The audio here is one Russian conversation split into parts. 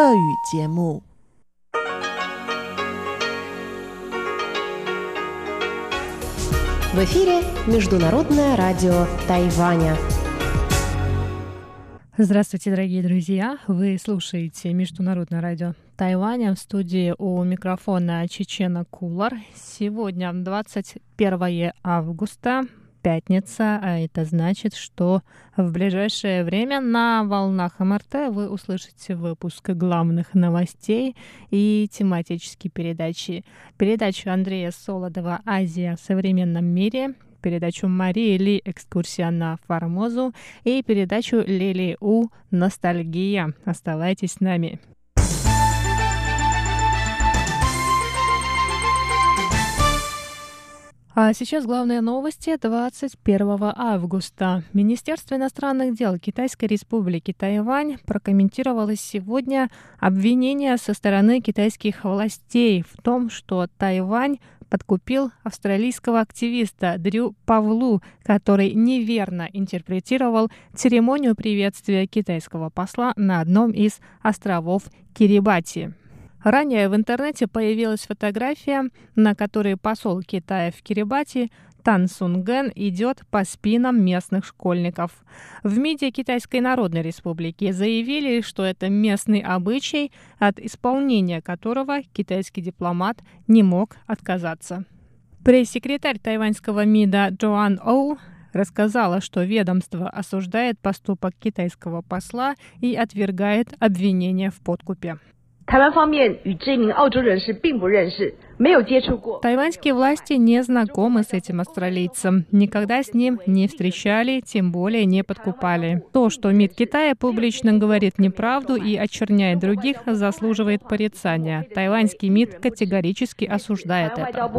俄语节目。В эфире Международное радио Тайваня. Здравствуйте, дорогие друзья! Вы слушаете Международное радио Тайваня в студии у микрофона Чечена Кулар. Сегодня 21 августа пятница, а это значит, что в ближайшее время на волнах МРТ вы услышите выпуск главных новостей и тематические передачи. Передачу Андрея Солодова «Азия в современном мире», передачу Марии Ли «Экскурсия на Формозу» и передачу Лили У «Ностальгия». Оставайтесь с нами. А сейчас главные новости 21 августа. Министерство иностранных дел Китайской республики Тайвань прокомментировало сегодня обвинения со стороны китайских властей в том, что Тайвань подкупил австралийского активиста Дрю Павлу, который неверно интерпретировал церемонию приветствия китайского посла на одном из островов Кирибати. Ранее в интернете появилась фотография, на которой посол Китая в Кирибати Тан Сунген идет по спинам местных школьников. В МИДе Китайской Народной Республики заявили, что это местный обычай, от исполнения которого китайский дипломат не мог отказаться. Пресс-секретарь тайваньского МИДа Джоан Оу рассказала, что ведомство осуждает поступок китайского посла и отвергает обвинения в подкупе. Тайваньские власти не знакомы с этим австралийцем, никогда с ним не встречали, тем более не подкупали. То, что МИД Китая публично говорит неправду и очерняет других, заслуживает порицания. Тайваньский МИД категорически осуждает это.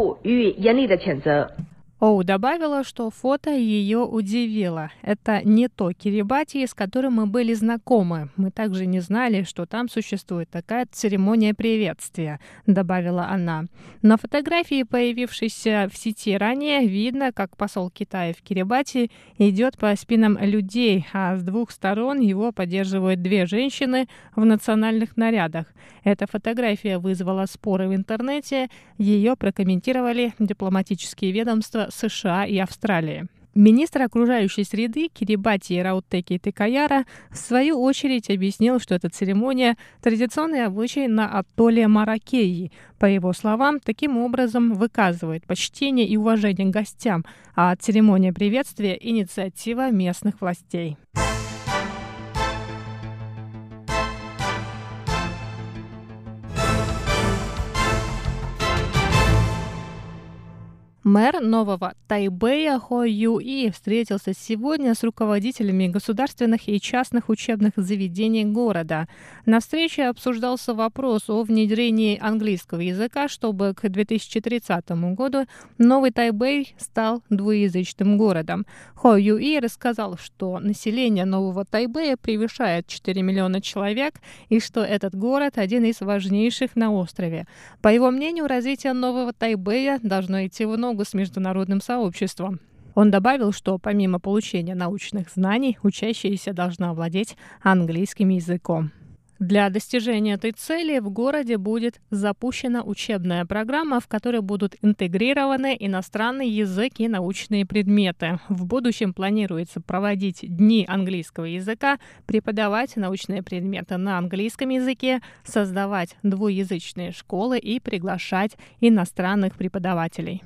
Оу добавила, что фото ее удивило. Это не то Кирибати, с которым мы были знакомы. Мы также не знали, что там существует такая церемония приветствия, добавила она. На фотографии, появившейся в сети ранее, видно, как посол Китая в Кирибати идет по спинам людей, а с двух сторон его поддерживают две женщины в национальных нарядах. Эта фотография вызвала споры в интернете. Ее прокомментировали дипломатические ведомства США и Австралии. Министр окружающей среды Кирибати Раутеки Текаяра в свою очередь объяснил, что эта церемония – традиционный обычай на атолле Маракеи. По его словам, таким образом выказывает почтение и уважение гостям, а церемония приветствия – инициатива местных властей. Мэр нового Тайбэя Хо Юи встретился сегодня с руководителями государственных и частных учебных заведений города. На встрече обсуждался вопрос о внедрении английского языка, чтобы к 2030 году новый Тайбэй стал двуязычным городом. Хо Юи рассказал, что население нового Тайбэя превышает 4 миллиона человек и что этот город один из важнейших на острове. По его мнению, развитие нового Тайбэя должно идти в ногу ногу с международным сообществом. Он добавил, что помимо получения научных знаний, учащиеся должны овладеть английским языком. Для достижения этой цели в городе будет запущена учебная программа, в которой будут интегрированы иностранный язык и научные предметы. В будущем планируется проводить дни английского языка, преподавать научные предметы на английском языке, создавать двуязычные школы и приглашать иностранных преподавателей.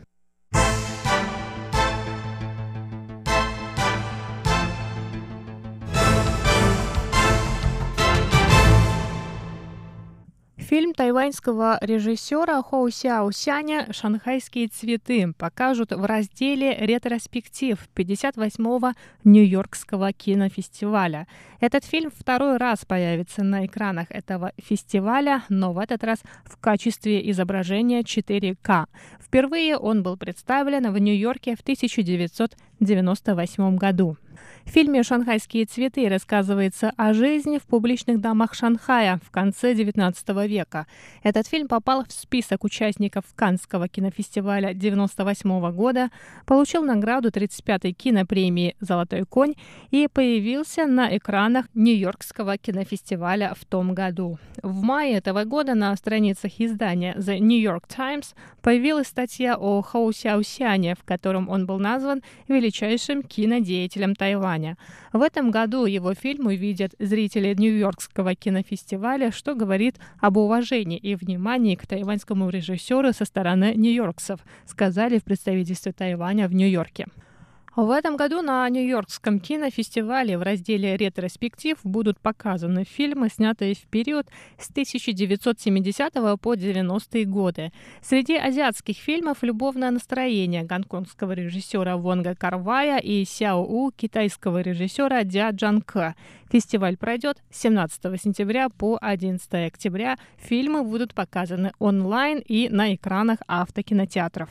Фильм тайваньского режиссера Хоу Сяо Сяня «Шанхайские цветы» покажут в разделе «Ретроспектив» 58-го Нью-Йоркского кинофестиваля. Этот фильм второй раз появится на экранах этого фестиваля, но в этот раз в качестве изображения 4К. Впервые он был представлен в Нью-Йорке в 1998 году. В фильме «Шанхайские цветы» рассказывается о жизни в публичных домах Шанхая в конце XIX века. Этот фильм попал в список участников Каннского кинофестиваля 1998 года, получил награду 35-й кинопремии «Золотой конь» и появился на экранах Нью-Йоркского кинофестиваля в том году. В мае этого года на страницах издания The New York Times появилась статья о Хоу Сяосяне, в котором он был назван величайшим кинодеятелем Тайваня. Тайваня. В этом году его фильм увидят зрители Нью-Йоркского кинофестиваля, что говорит об уважении и внимании к тайваньскому режиссеру со стороны нью-йоркцев, сказали в представительстве Тайваня в Нью-Йорке. В этом году на Нью-Йоркском кинофестивале в разделе «Ретроспектив» будут показаны фильмы, снятые в период с 1970 по 90-е годы. Среди азиатских фильмов «Любовное настроение» гонконгского режиссера Вонга Карвая и «Сяо У» китайского режиссера Дя Джанка. Фестиваль пройдет с 17 сентября по 11 октября. Фильмы будут показаны онлайн и на экранах автокинотеатров.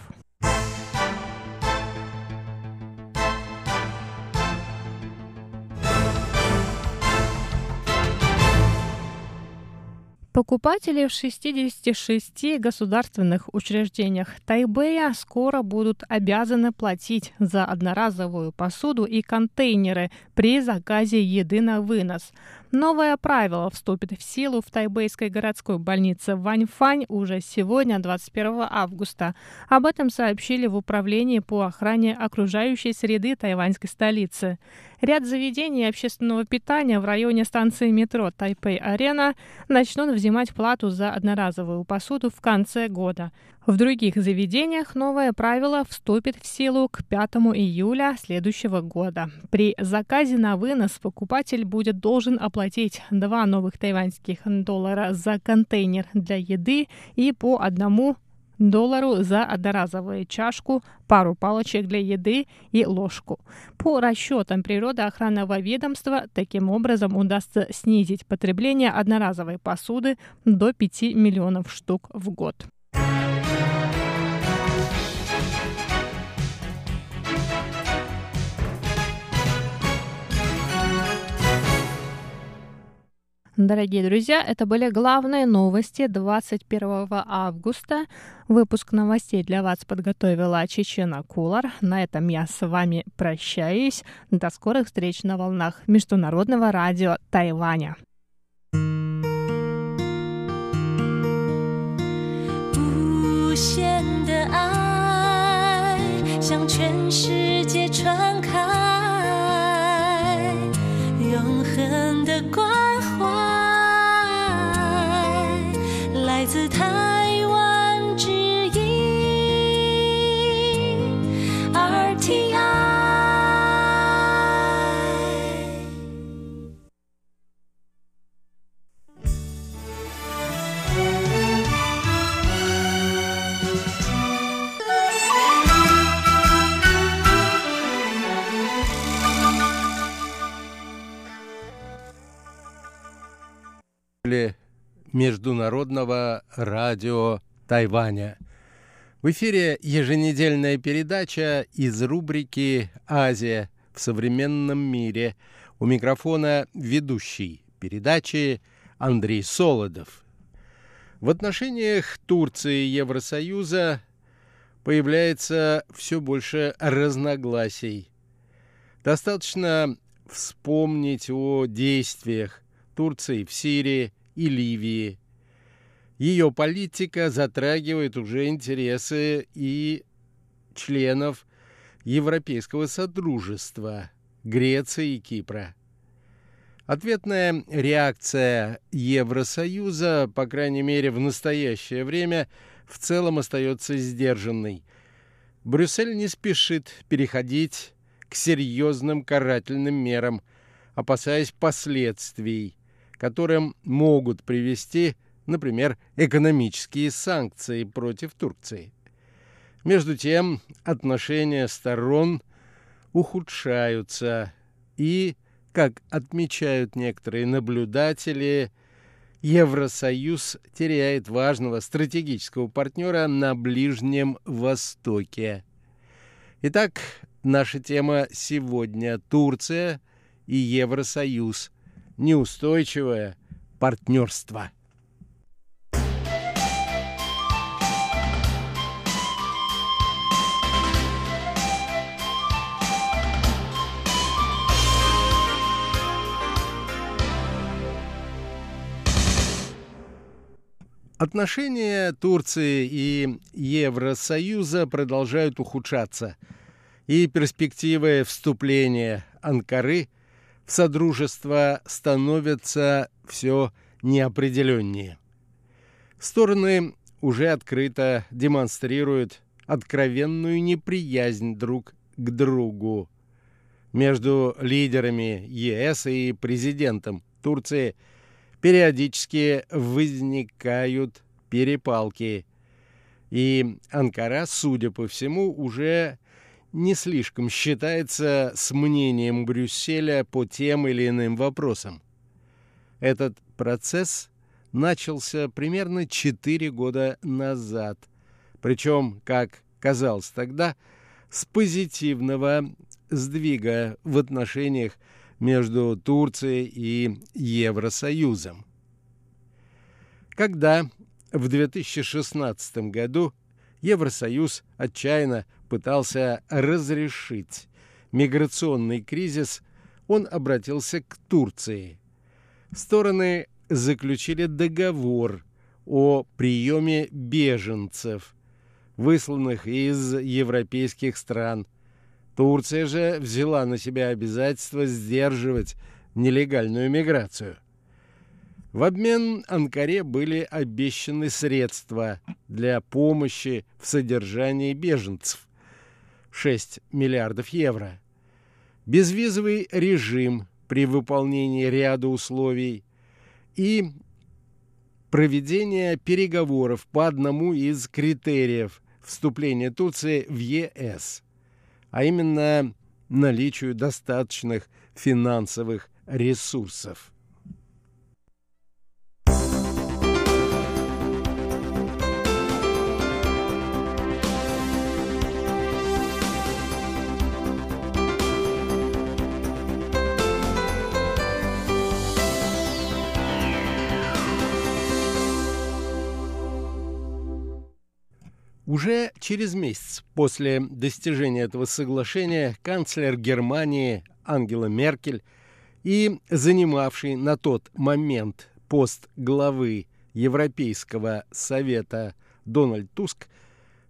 Покупатели в 66 государственных учреждениях Тайбэя скоро будут обязаны платить за одноразовую посуду и контейнеры при заказе еды на вынос. Новое правило вступит в силу в тайбэйской городской больнице Ваньфань уже сегодня, 21 августа. Об этом сообщили в Управлении по охране окружающей среды тайваньской столицы. Ряд заведений общественного питания в районе станции метро Тайпэй-Арена начнут взимать плату за одноразовую посуду в конце года. В других заведениях новое правило вступит в силу к 5 июля следующего года. При заказе на вынос покупатель будет должен оплатить 2 новых тайваньских доллара за контейнер для еды и по одному доллару за одноразовую чашку, пару палочек для еды и ложку. По расчетам природоохранного ведомства, таким образом удастся снизить потребление одноразовой посуды до 5 миллионов штук в год. Дорогие друзья, это были главные новости 21 августа. Выпуск новостей для вас подготовила Чечена Кулар. На этом я с вами прощаюсь. До скорых встреч на волнах Международного радио Тайваня. 无限 Международного радио Тайваня. В эфире еженедельная передача из рубрики «Азия в современном мире». У микрофона ведущий передачи Андрей Солодов. В отношениях Турции и Евросоюза появляется все больше разногласий. Достаточно вспомнить о действиях Турции в Сирии и Ливии. Ее политика затрагивает уже интересы и членов Европейского Содружества, Греции и Кипра. Ответная реакция Евросоюза, по крайней мере в настоящее время, в целом остается сдержанной. Брюссель не спешит переходить к серьезным карательным мерам, опасаясь последствий которым могут привести, например, экономические санкции против Турции. Между тем, отношения сторон ухудшаются, и, как отмечают некоторые наблюдатели, Евросоюз теряет важного стратегического партнера на Ближнем Востоке. Итак, наша тема сегодня – Турция и Евросоюз. Неустойчивое партнерство. Отношения Турции и Евросоюза продолжают ухудшаться, и перспективы вступления Анкары в Содружество становятся все неопределеннее. Стороны уже открыто демонстрируют откровенную неприязнь друг к другу. Между лидерами ЕС и президентом Турции – периодически возникают перепалки. И Анкара, судя по всему, уже не слишком считается с мнением Брюсселя по тем или иным вопросам. Этот процесс начался примерно 4 года назад, причем, как казалось тогда, с позитивного сдвига в отношениях между Турцией и Евросоюзом. Когда в 2016 году Евросоюз отчаянно пытался разрешить миграционный кризис, он обратился к Турции. Стороны заключили договор о приеме беженцев, высланных из европейских стран, Турция же взяла на себя обязательство сдерживать нелегальную миграцию. В обмен Анкаре были обещаны средства для помощи в содержании беженцев – 6 миллиардов евро. Безвизовый режим при выполнении ряда условий и проведение переговоров по одному из критериев вступления Турции в ЕС – а именно наличию достаточных финансовых ресурсов. Уже через месяц после достижения этого соглашения канцлер Германии Ангела Меркель и занимавший на тот момент пост главы Европейского совета Дональд Туск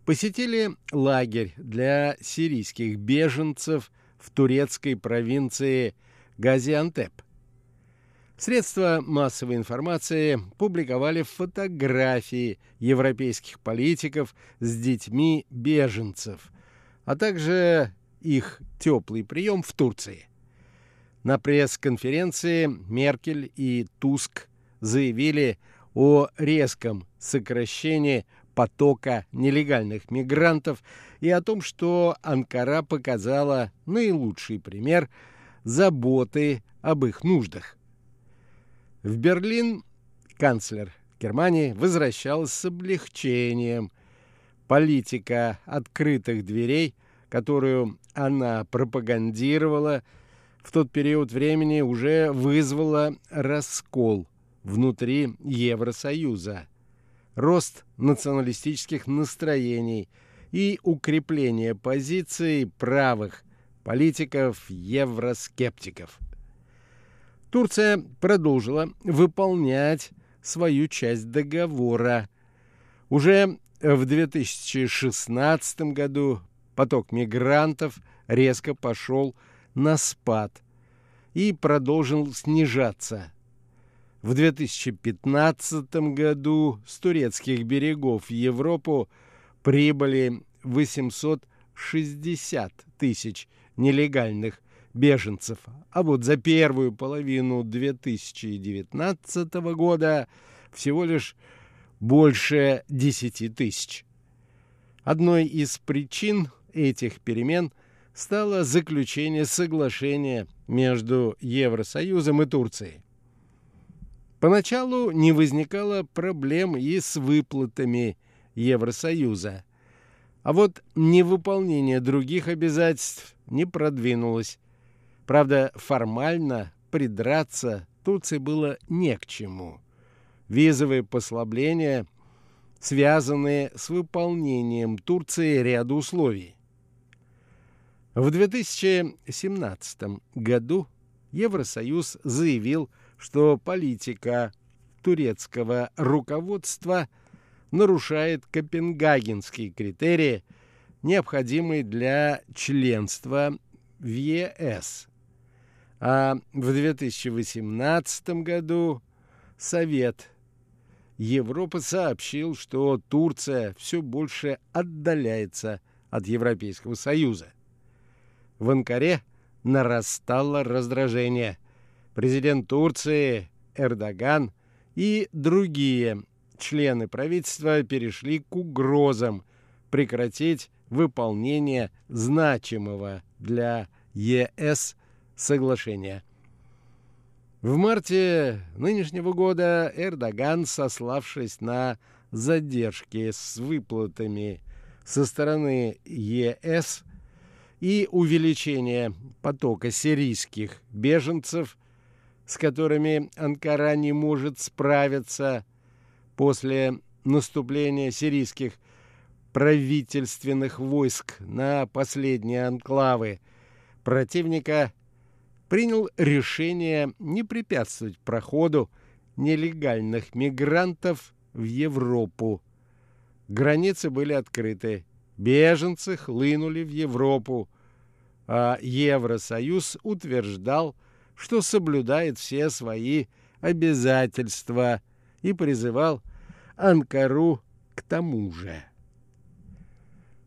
посетили лагерь для сирийских беженцев в турецкой провинции Газиантеп. Средства массовой информации публиковали фотографии европейских политиков с детьми беженцев, а также их теплый прием в Турции. На пресс-конференции Меркель и Туск заявили о резком сокращении потока нелегальных мигрантов и о том, что Анкара показала наилучший пример заботы об их нуждах. В Берлин канцлер Германии возвращалась с облегчением. Политика открытых дверей, которую она пропагандировала, в тот период времени уже вызвала раскол внутри Евросоюза, рост националистических настроений и укрепление позиций правых политиков-евроскептиков. Турция продолжила выполнять свою часть договора. Уже в 2016 году поток мигрантов резко пошел на спад и продолжил снижаться. В 2015 году с турецких берегов в Европу прибыли 860 тысяч нелегальных беженцев. А вот за первую половину 2019 года всего лишь больше 10 тысяч. Одной из причин этих перемен стало заключение соглашения между Евросоюзом и Турцией. Поначалу не возникало проблем и с выплатами Евросоюза. А вот невыполнение других обязательств не продвинулось. Правда, формально придраться Турции было не к чему. Визовые послабления, связанные с выполнением Турции ряда условий. В 2017 году Евросоюз заявил, что политика турецкого руководства нарушает копенгагенские критерии, необходимые для членства в ЕС. А в 2018 году Совет Европы сообщил, что Турция все больше отдаляется от Европейского Союза. В Анкаре нарастало раздражение. Президент Турции Эрдоган и другие члены правительства перешли к угрозам прекратить выполнение значимого для ЕС соглашения. В марте нынешнего года Эрдоган, сославшись на задержки с выплатами со стороны ЕС и увеличение потока сирийских беженцев, с которыми Анкара не может справиться после наступления сирийских правительственных войск на последние анклавы противника – принял решение не препятствовать проходу нелегальных мигрантов в Европу. Границы были открыты, беженцы хлынули в Европу, а Евросоюз утверждал, что соблюдает все свои обязательства и призывал Анкару к тому же.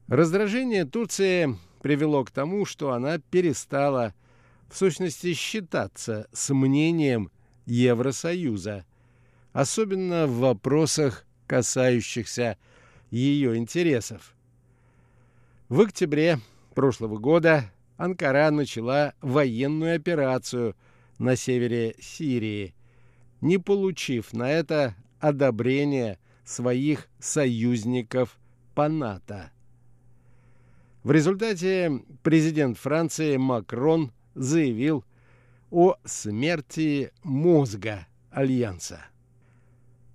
Раздражение Турции привело к тому, что она перестала в сущности считаться с мнением Евросоюза, особенно в вопросах, касающихся ее интересов. В октябре прошлого года Анкара начала военную операцию на севере Сирии, не получив на это одобрения своих союзников по НАТО. В результате президент Франции Макрон заявил о смерти мозга Альянса.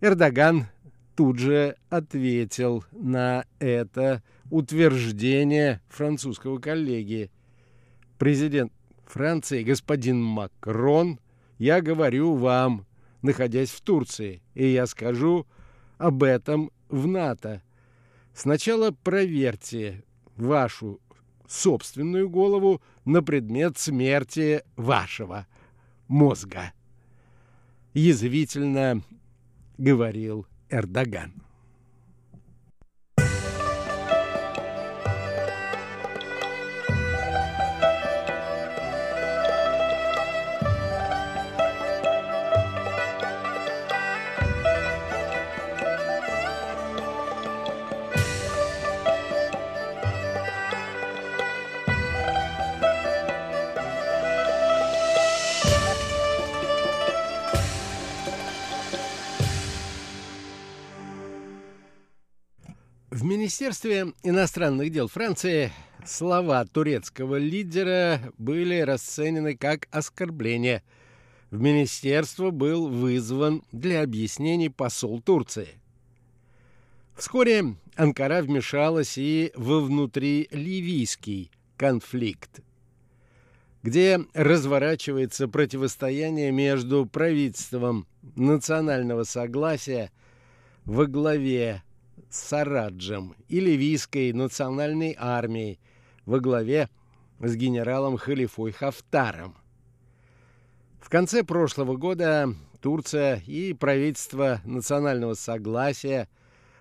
Эрдоган тут же ответил на это утверждение французского коллеги. Президент Франции, господин Макрон, я говорю вам, находясь в Турции, и я скажу об этом в НАТО. Сначала проверьте вашу собственную голову на предмет смерти вашего мозга. Язвительно говорил Эрдоган. Министерстве иностранных дел Франции слова турецкого лидера были расценены как оскорбление. В министерство был вызван для объяснений посол Турции. Вскоре Анкара вмешалась и во внутриливийский конфликт, где разворачивается противостояние между правительством национального согласия во главе Сараджем и ливийской национальной армией во главе с генералом Халифой Хафтаром. В конце прошлого года Турция и правительство национального согласия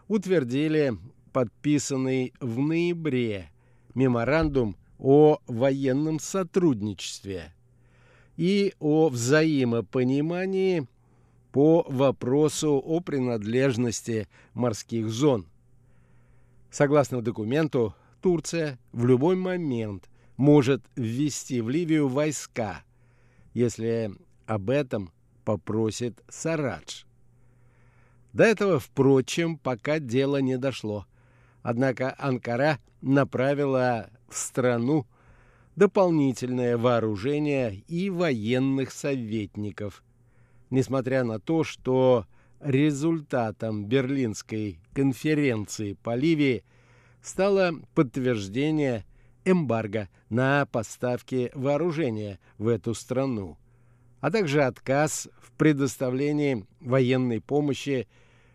утвердили подписанный в ноябре меморандум о военном сотрудничестве и о взаимопонимании по вопросу о принадлежности морских зон. Согласно документу, Турция в любой момент может ввести в Ливию войска, если об этом попросит Сарадж. До этого, впрочем, пока дело не дошло. Однако Анкара направила в страну дополнительное вооружение и военных советников. Несмотря на то, что результатом Берлинской конференции по Ливии стало подтверждение эмбарго на поставки вооружения в эту страну, а также отказ в предоставлении военной помощи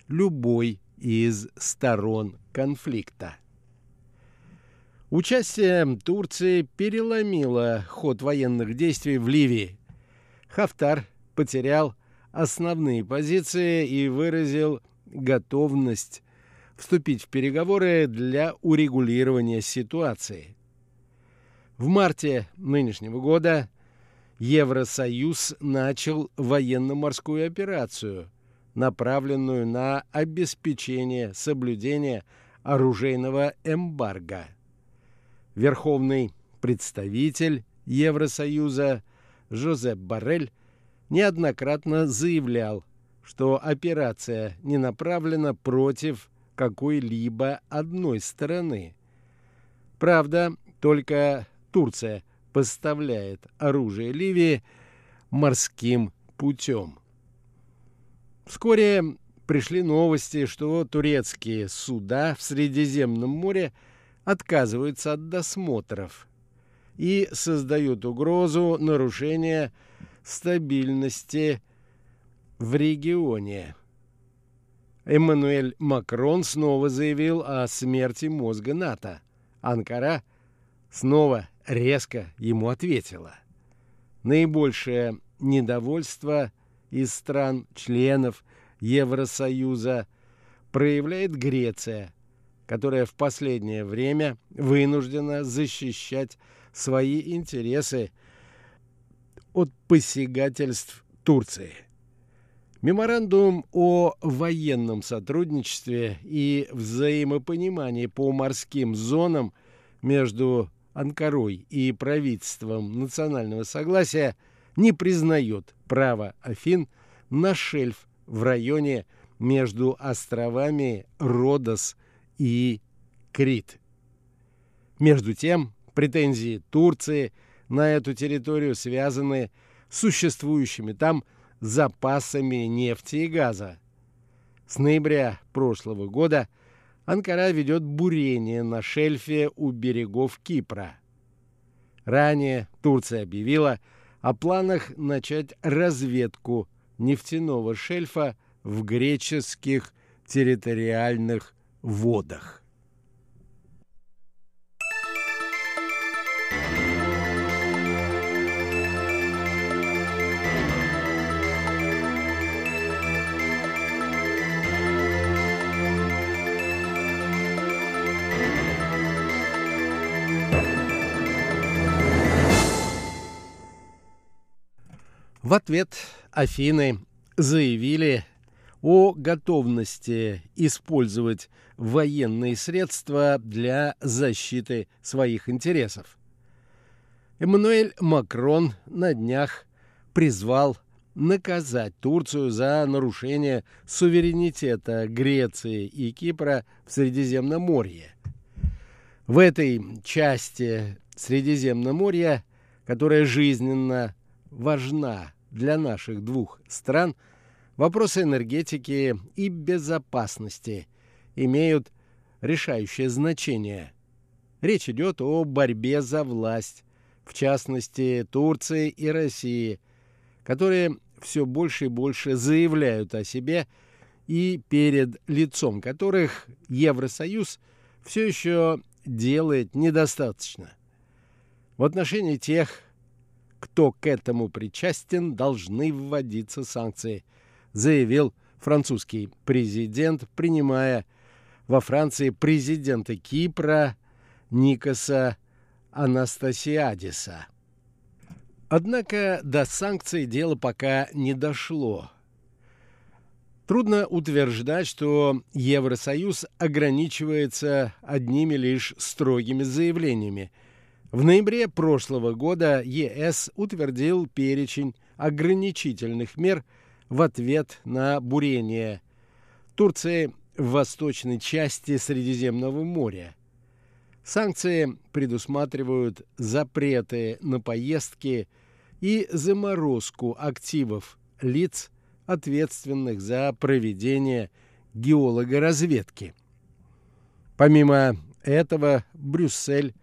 любой из сторон конфликта. Участие Турции переломило ход военных действий в Ливии. Хафтар потерял основные позиции и выразил готовность вступить в переговоры для урегулирования ситуации. В марте нынешнего года Евросоюз начал военно-морскую операцию, направленную на обеспечение соблюдения оружейного эмбарго. Верховный представитель Евросоюза Жозеп Барель неоднократно заявлял, что операция не направлена против какой-либо одной стороны. Правда, только Турция поставляет оружие Ливии морским путем. Вскоре пришли новости, что турецкие суда в Средиземном море отказываются от досмотров и создают угрозу нарушения стабильности в регионе. Эммануэль Макрон снова заявил о смерти мозга НАТО. Анкара снова резко ему ответила. Наибольшее недовольство из стран-членов Евросоюза проявляет Греция, которая в последнее время вынуждена защищать свои интересы от посягательств Турции. Меморандум о военном сотрудничестве и взаимопонимании по морским зонам между Анкарой и правительством национального согласия не признает право Афин на шельф в районе между островами Родос и Крит. Между тем, претензии Турции на эту территорию связаны с существующими там запасами нефти и газа. С ноября прошлого года – Анкара ведет бурение на шельфе у берегов Кипра. Ранее Турция объявила о планах начать разведку нефтяного шельфа в греческих территориальных водах. В ответ Афины заявили о готовности использовать военные средства для защиты своих интересов. Эммануэль Макрон на днях призвал наказать Турцию за нарушение суверенитета Греции и Кипра в Средиземноморье. В этой части Средиземноморья, которая жизненно важна для наших двух стран вопросы энергетики и безопасности имеют решающее значение. Речь идет о борьбе за власть, в частности Турции и России, которые все больше и больше заявляют о себе и перед лицом которых Евросоюз все еще делает недостаточно. В отношении тех, кто к этому причастен, должны вводиться санкции, заявил французский президент, принимая во Франции президента Кипра Никоса Анастасиадиса. Однако до санкций дело пока не дошло. Трудно утверждать, что Евросоюз ограничивается одними лишь строгими заявлениями – в ноябре прошлого года ЕС утвердил перечень ограничительных мер в ответ на бурение Турции в восточной части Средиземного моря. Санкции предусматривают запреты на поездки и заморозку активов лиц, ответственных за проведение геологоразведки. Помимо этого, Брюссель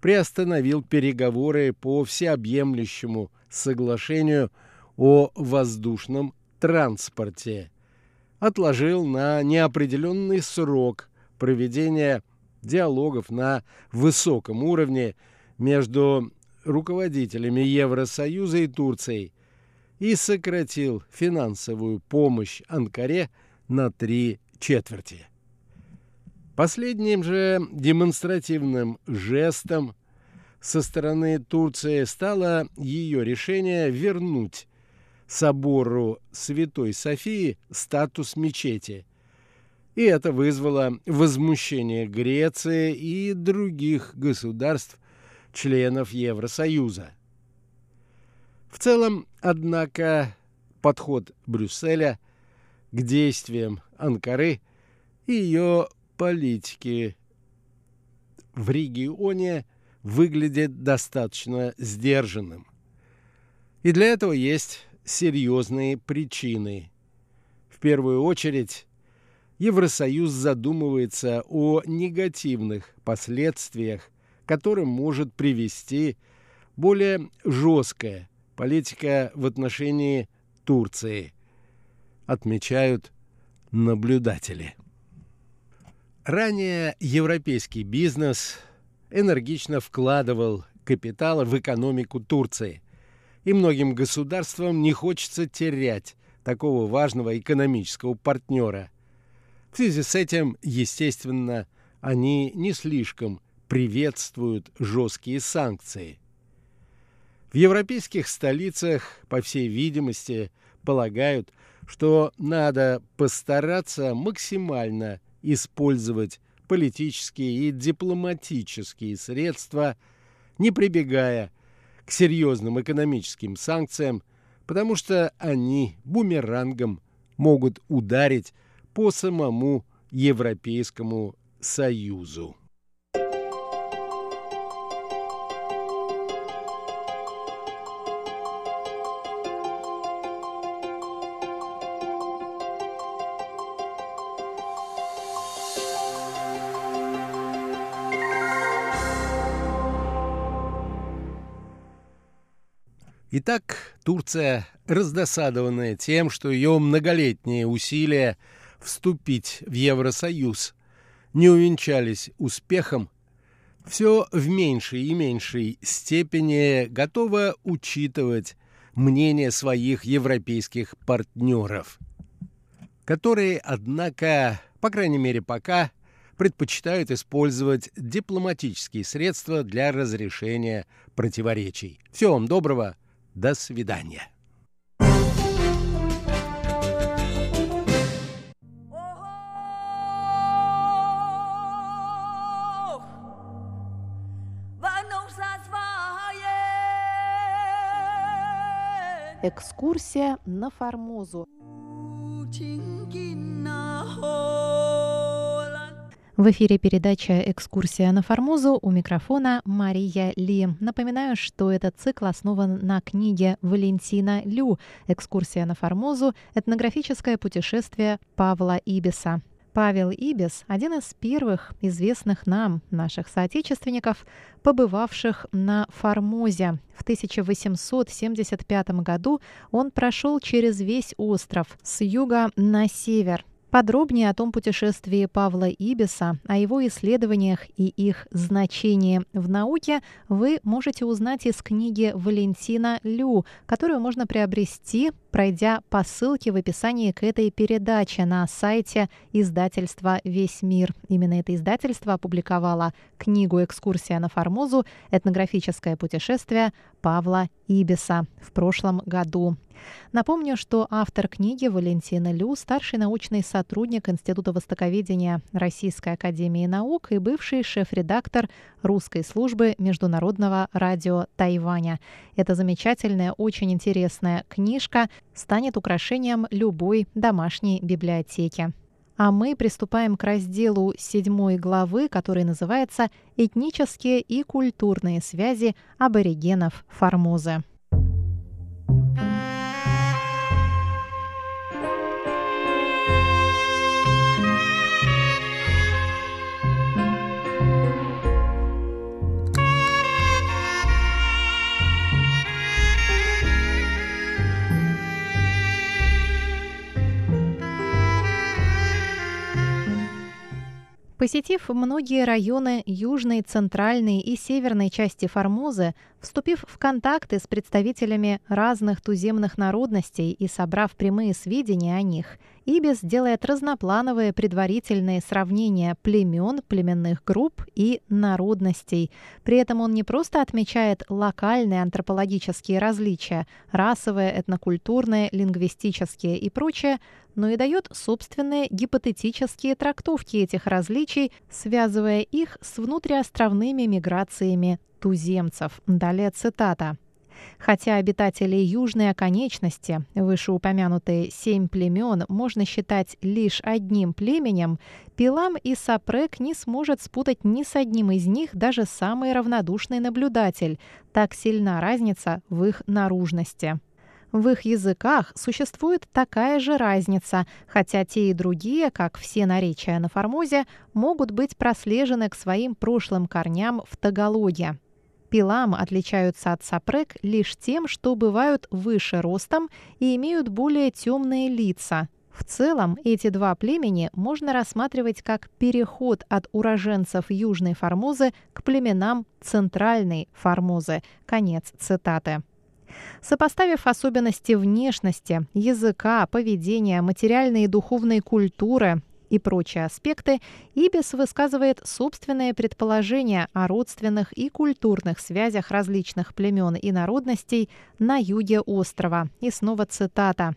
приостановил переговоры по всеобъемлющему соглашению о воздушном транспорте, отложил на неопределенный срок проведение диалогов на высоком уровне между руководителями Евросоюза и Турцией и сократил финансовую помощь Анкаре на три четверти. Последним же демонстративным жестом со стороны Турции стало ее решение вернуть собору Святой Софии статус мечети. И это вызвало возмущение Греции и других государств, членов Евросоюза. В целом, однако, подход Брюсселя к действиям Анкары и ее политики в регионе выглядит достаточно сдержанным. И для этого есть серьезные причины. В первую очередь, Евросоюз задумывается о негативных последствиях, которым может привести более жесткая политика в отношении Турции, отмечают наблюдатели. Ранее европейский бизнес энергично вкладывал капиталы в экономику Турции – и многим государствам не хочется терять такого важного экономического партнера. В связи с этим, естественно, они не слишком приветствуют жесткие санкции. В европейских столицах, по всей видимости, полагают, что надо постараться максимально использовать политические и дипломатические средства, не прибегая к серьезным экономическим санкциям, потому что они бумерангом могут ударить по самому Европейскому Союзу. Итак, Турция, раздосадованная тем, что ее многолетние усилия вступить в Евросоюз не увенчались успехом, все в меньшей и меньшей степени готова учитывать мнение своих европейских партнеров, которые, однако, по крайней мере пока, предпочитают использовать дипломатические средства для разрешения противоречий. Всего вам доброго! До свидания. Экскурсия на Формозу. В эфире передача «Экскурсия на Формозу» у микрофона Мария Ли. Напоминаю, что этот цикл основан на книге Валентина Лю «Экскурсия на Формозу. Этнографическое путешествие Павла Ибиса». Павел Ибис – один из первых известных нам, наших соотечественников, побывавших на Формозе. В 1875 году он прошел через весь остров с юга на север, Подробнее о том путешествии Павла Ибиса, о его исследованиях и их значении. В науке вы можете узнать из книги Валентина Лю, которую можно приобрести, пройдя по ссылке в описании к этой передаче на сайте издательства «Весь мир». Именно это издательство опубликовало книгу «Экскурсия на Формозу. Этнографическое путешествие» Павла Ибиса в прошлом году. Напомню, что автор книги Валентина Лю, старший научный сотрудник Института востоковедения Российской Академии Наук и бывший шеф-редактор русской службы Международного радио Тайваня. Эта замечательная, очень интересная книжка станет украшением любой домашней библиотеки. а мы приступаем к разделу седьмой главы, который называется «Этнические и культурные связи аборигенов Формозы». Посетив многие районы южной, центральной и северной части Формозы, вступив в контакты с представителями разных туземных народностей и собрав прямые сведения о них, Ибис делает разноплановые предварительные сравнения племен, племенных групп и народностей. При этом он не просто отмечает локальные антропологические различия, расовые, этнокультурные, лингвистические и прочее, но и дает собственные гипотетические трактовки этих различий, связывая их с внутриостровными миграциями туземцев. Далее цитата. Хотя обитатели южной оконечности, вышеупомянутые семь племен, можно считать лишь одним племенем, Пилам и Сапрек не сможет спутать ни с одним из них даже самый равнодушный наблюдатель. Так сильна разница в их наружности. В их языках существует такая же разница, хотя те и другие, как все наречия на Формозе, могут быть прослежены к своим прошлым корням в Тагалоге. Пилам отличаются от сапрек лишь тем, что бывают выше ростом и имеют более темные лица. В целом, эти два племени можно рассматривать как переход от уроженцев Южной Формозы к племенам Центральной Формозы. Конец цитаты. Сопоставив особенности внешности, языка, поведения, материальной и духовной культуры и прочие аспекты, Ибис высказывает собственное предположение о родственных и культурных связях различных племен и народностей на юге острова. И снова цитата.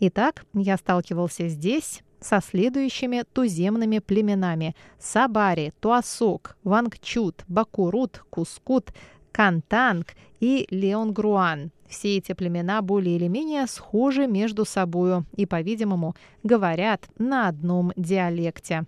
Итак, я сталкивался здесь со следующими туземными племенами – Сабари, Туасок, Вангчут, Бакурут, Кускут, Кантанг и Леонгруан. Все эти племена более или менее схожи между собою и, по-видимому, говорят на одном диалекте.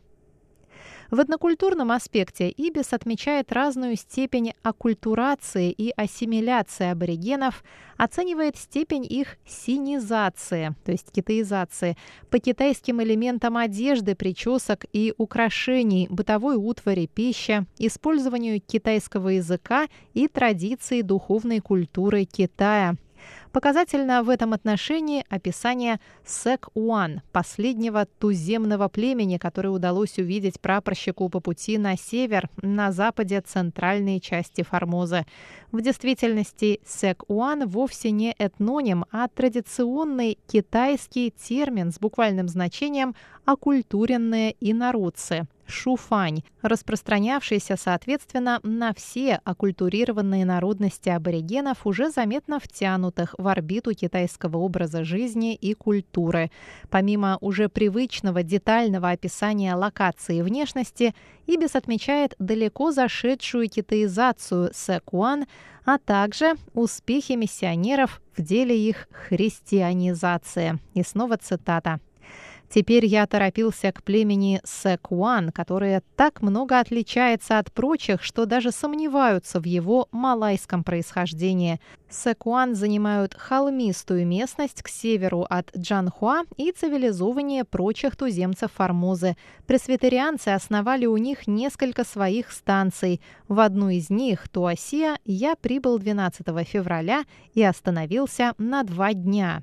В однокультурном аспекте Ибис отмечает разную степень оккультурации и ассимиляции аборигенов, оценивает степень их синизации, то есть китаизации, по китайским элементам одежды, причесок и украшений, бытовой утвари, пищи, использованию китайского языка и традиции духовной культуры Китая – Показательно в этом отношении описание Сек-Уан, последнего туземного племени, которое удалось увидеть прапорщику по пути на север, на западе центральной части Формозы. В действительности Сек-Уан вовсе не этноним, а традиционный китайский термин с буквальным значением «оккультуренные инородцы» шуфань, распространявшийся, соответственно, на все оккультурированные народности аборигенов, уже заметно втянутых в орбиту китайского образа жизни и культуры. Помимо уже привычного детального описания локации и внешности, Ибис отмечает далеко зашедшую китаизацию Сэкуан, а также успехи миссионеров в деле их христианизации. И снова цитата. Теперь я торопился к племени Секуан, которое так много отличается от прочих, что даже сомневаются в его малайском происхождении. Секуан занимают холмистую местность к северу от Джанхуа и цивилизованнее прочих туземцев Формозы. Пресвитерианцы основали у них несколько своих станций. В одну из них, Туасия, я прибыл 12 февраля и остановился на два дня.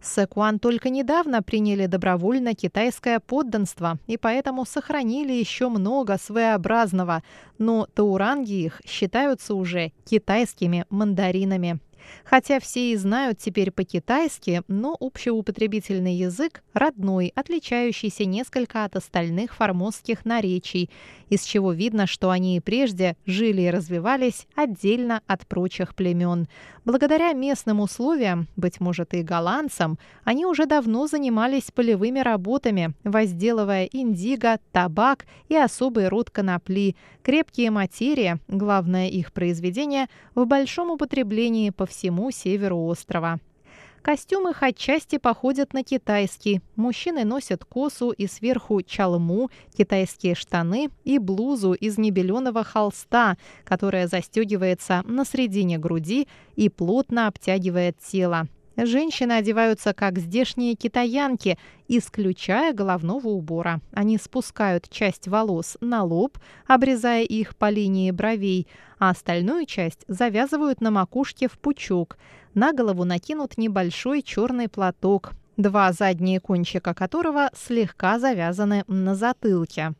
Сэкуан только недавно приняли добровольно китайское подданство и поэтому сохранили еще много своеобразного, но тауранги их считаются уже китайскими мандаринами. Хотя все и знают теперь по-китайски, но общеупотребительный язык родной, отличающийся несколько от остальных формозских наречий, из чего видно, что они и прежде жили и развивались отдельно от прочих племен. Благодаря местным условиям, быть может и голландцам, они уже давно занимались полевыми работами, возделывая индиго, табак и особый род конопли, крепкие материи, главное их произведение, в большом употреблении по всему северу острова. Костюмы их отчасти походят на китайский. Мужчины носят косу и сверху чалму, китайские штаны и блузу из небеленого холста, которая застегивается на средине груди и плотно обтягивает тело. Женщины одеваются как здешние китаянки, исключая головного убора. Они спускают часть волос на лоб, обрезая их по линии бровей, а остальную часть завязывают на макушке в пучок. На голову накинут небольшой черный платок, два задние кончика которого слегка завязаны на затылке.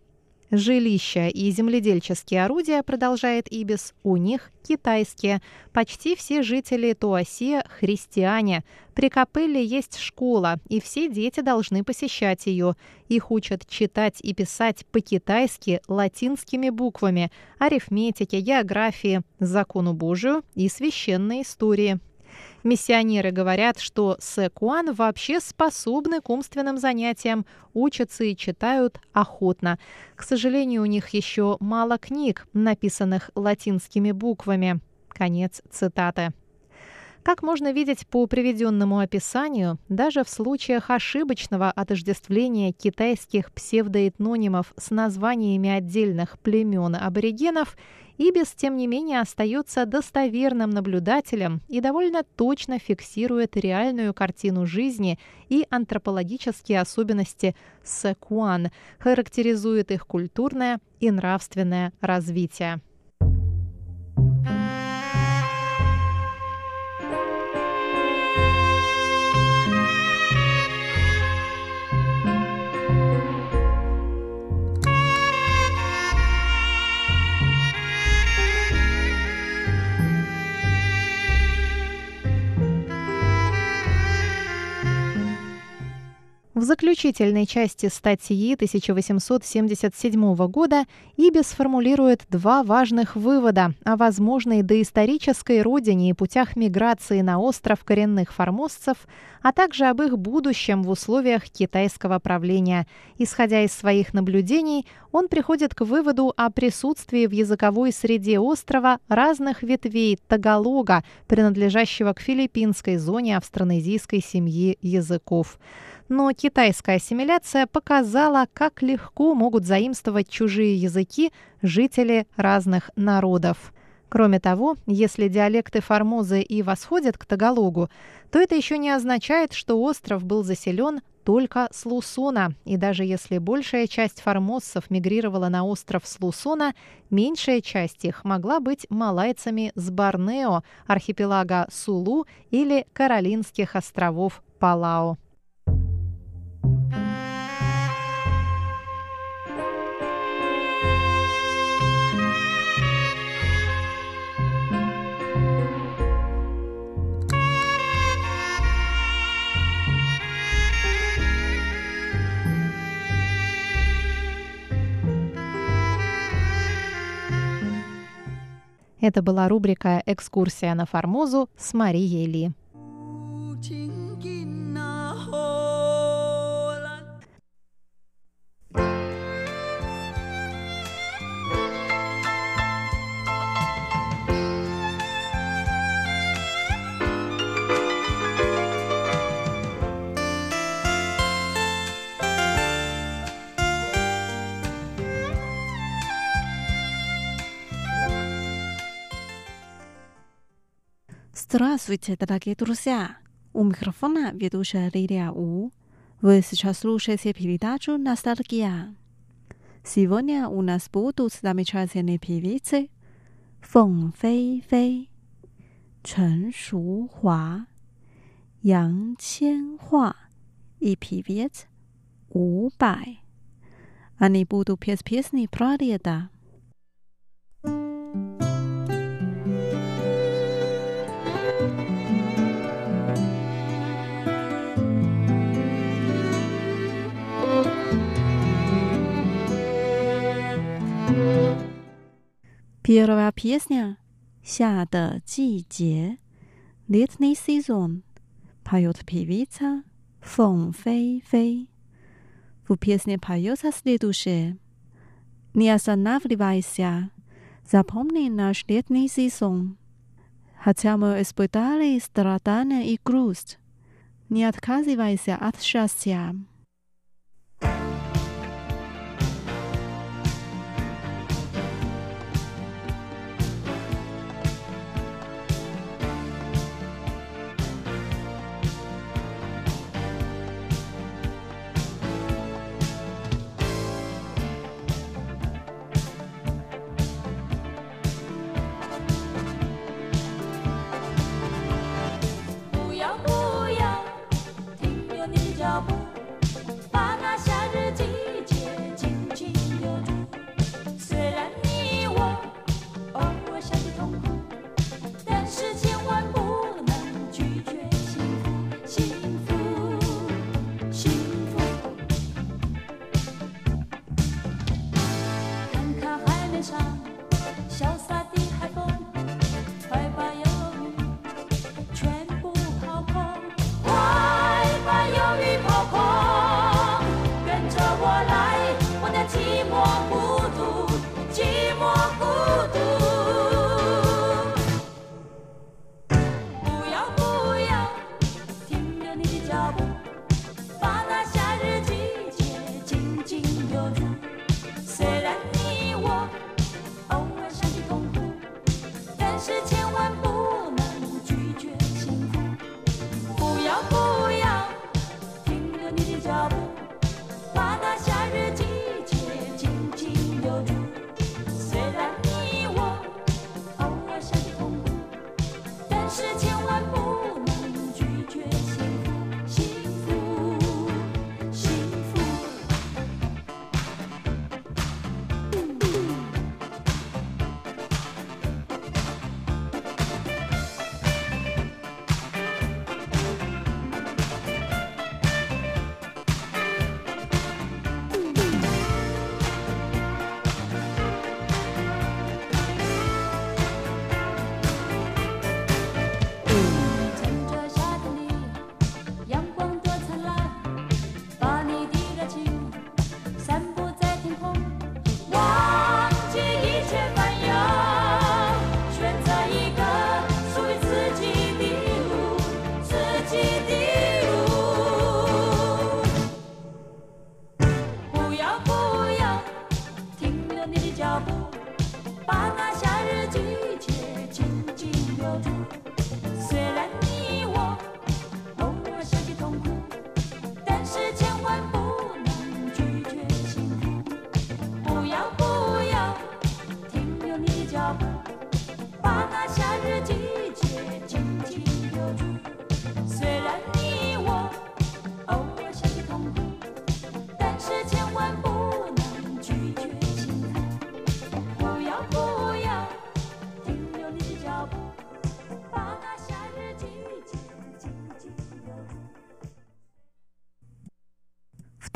Жилища и земледельческие орудия, продолжает Ибис, у них китайские. Почти все жители Туасе – христиане. При Капелле есть школа, и все дети должны посещать ее. Их учат читать и писать по-китайски латинскими буквами, арифметике, географии, закону Божию и священной истории. Миссионеры говорят, что Сэкуан вообще способны к умственным занятиям, учатся и читают охотно. К сожалению, у них еще мало книг, написанных латинскими буквами. Конец цитаты. Как можно видеть по приведенному описанию, даже в случаях ошибочного отождествления китайских псевдоэтнонимов с названиями отдельных племен аборигенов, Ибис, тем не менее, остается достоверным наблюдателем и довольно точно фиксирует реальную картину жизни и антропологические особенности Секуан, характеризует их культурное и нравственное развитие. В заключительной части статьи 1877 года Ибис формулирует два важных вывода о возможной доисторической родине и путях миграции на остров коренных формозцев, а также об их будущем в условиях китайского правления. Исходя из своих наблюдений, он приходит к выводу о присутствии в языковой среде острова разных ветвей тагалога, принадлежащего к филиппинской зоне австронезийской семьи языков но китайская ассимиляция показала, как легко могут заимствовать чужие языки жители разных народов. Кроме того, если диалекты Формозы и восходят к Тагалогу, то это еще не означает, что остров был заселен только с Лусона. И даже если большая часть формоссов мигрировала на остров с Лусона, меньшая часть их могла быть малайцами с Борнео, архипелага Сулу или Каролинских островов Палау. Это была рубрика «Экскурсия на Формозу» с Марией Ли. Здравствуйте, дорогие друзья! У микрофона ведущая Лилия У. Вы сейчас слушаете передачу «Ностальгия». Сегодня у нас будут замечательные певицы Фэн Фэй Фэй, Чен Шухуа, Ян Qianhua и певец У Бай. Они будут петь песни про лето. Первая песня «Ся de 季节» Летний сезон поет певица Фэн Фэй Фэй. В песне поется следующее. Не останавливайся, запомни наш летний сезон. Хотя мы испытали страдания и грусть, Не отказывайся от счастья.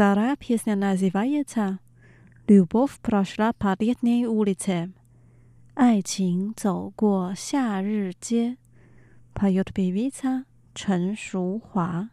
Вторая песня называется «Любовь прошла по летней улице». 爱情走过夏日街，поет певица 陈淑华。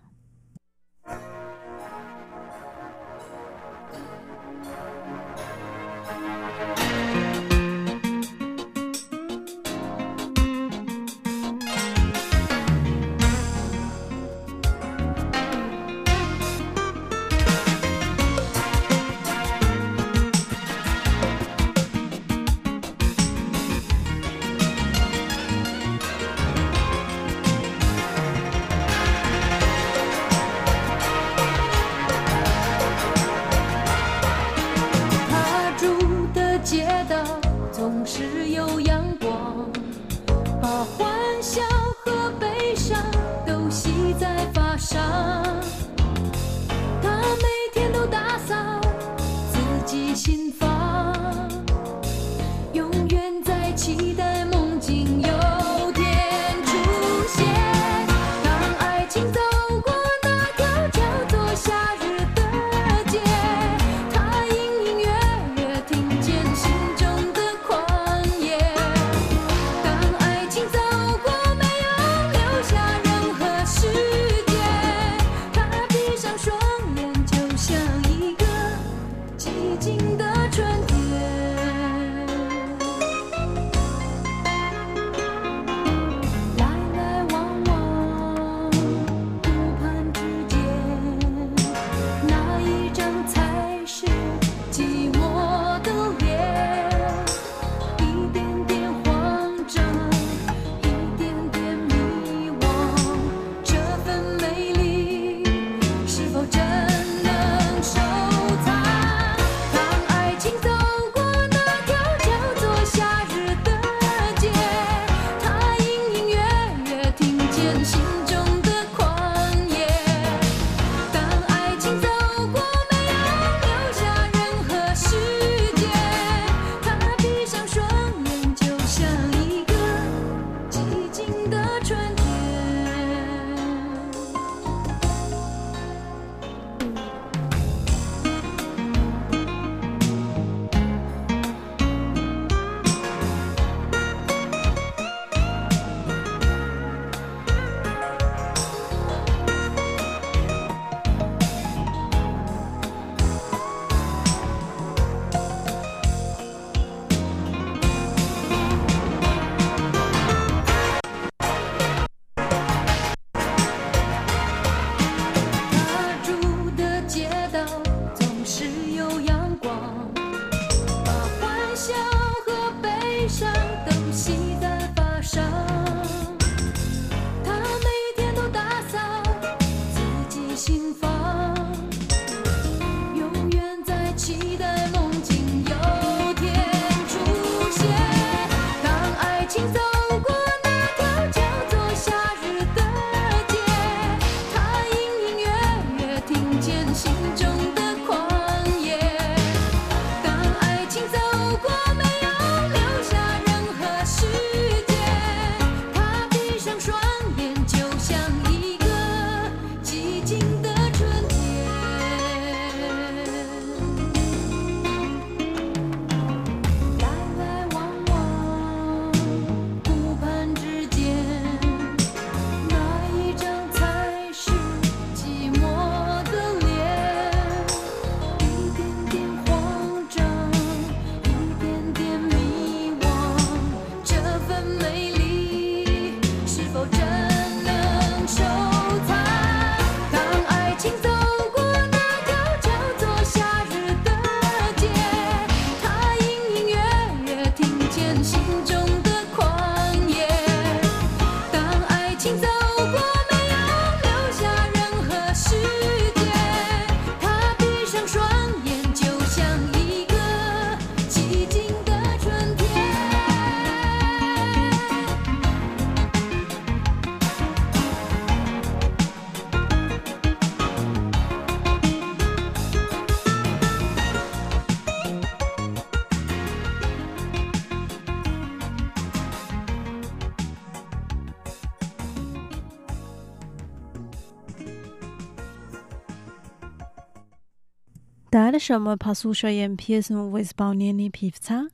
Дальше мы послушаем песню в исполнении певца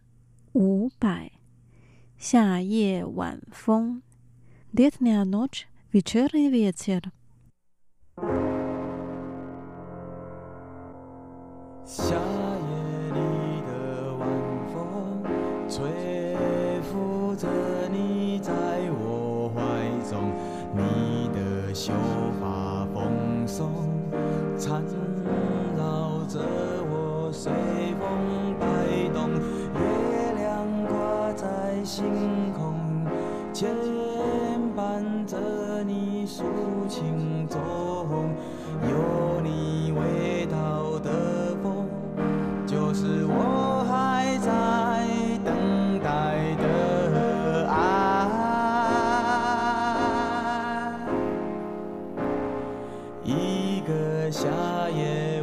伍佰«夏夜晚风». Летняя ночь, вечерний ветер. 夏 星空，牵绊着你抒情中，有你味道的风，就是我还在等待的爱。一个夏夜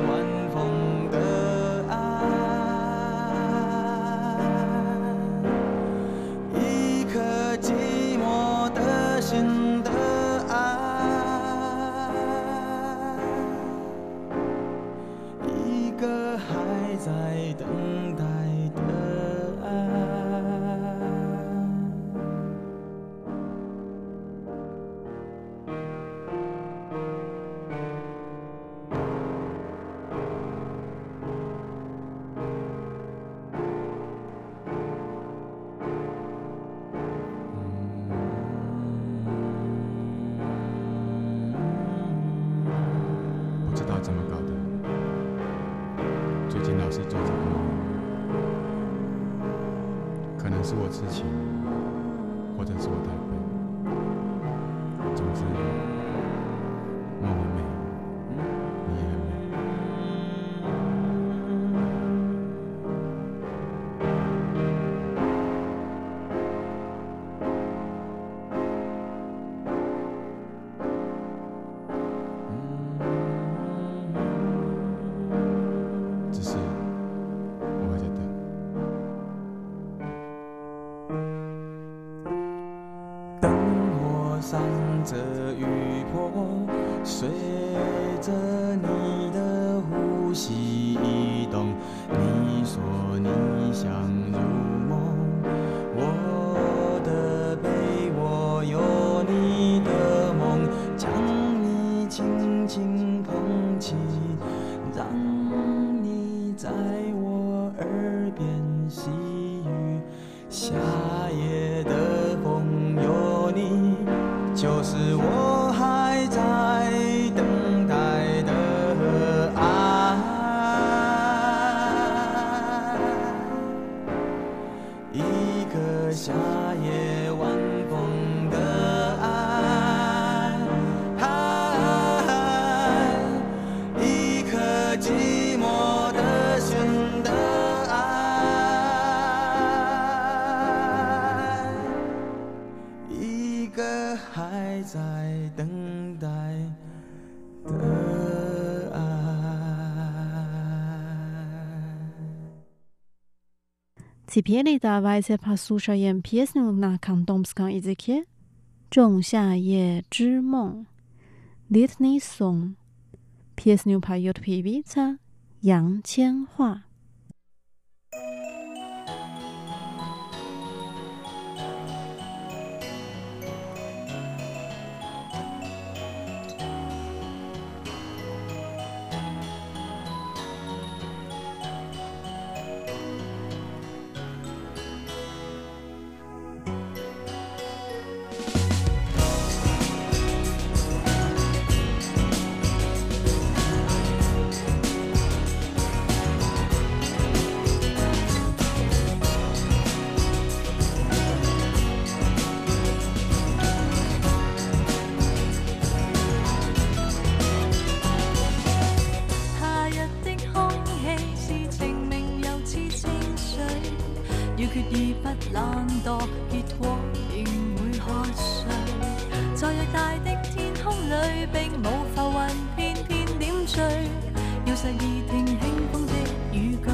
夏 Теперь давайте послушаем песню на кантонском языке «仲夏夜之梦» Летний сон. Песню поет певица Ян Ченхуа. 夏 睡，要细意听轻风的语句。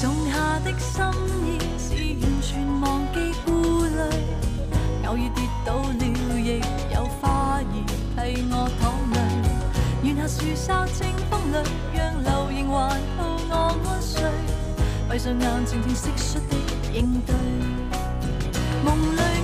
种下的心意是完全忘记顾虑，偶尔跌倒了，亦有花儿替我淌泪。愿下树梢清风里，让流萤环抱我安睡，闭上眼，静静蟋蟀的应对。梦里。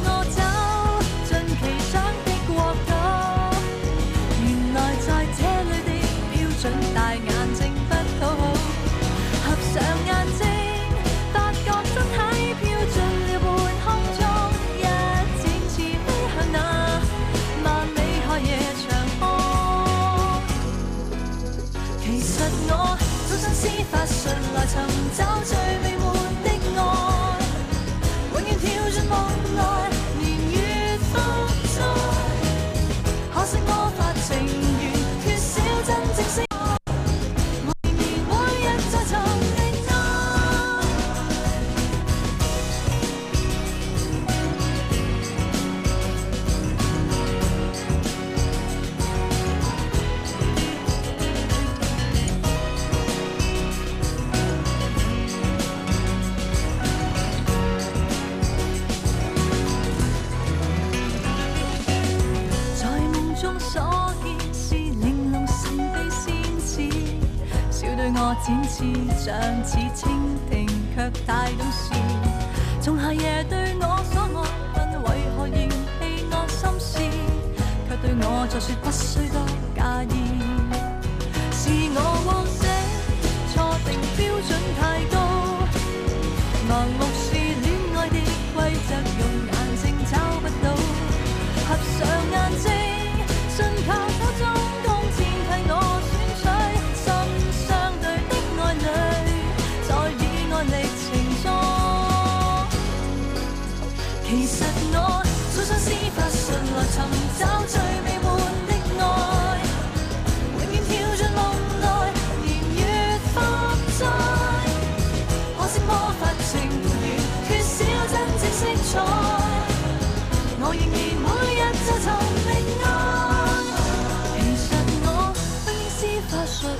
曾。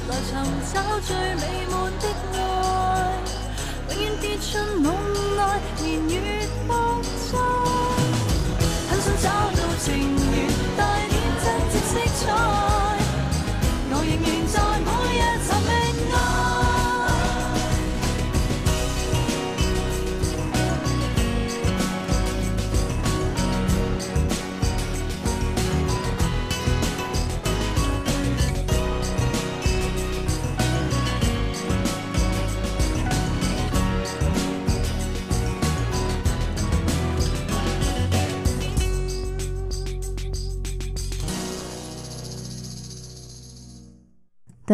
来寻找最美满的爱永远跌进梦内年月不再很想找到情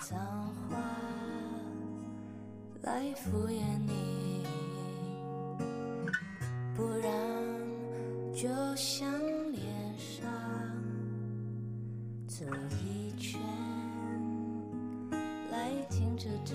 脏话来敷衍你，不然就像脸上走一圈来停止这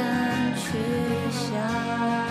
敢去想。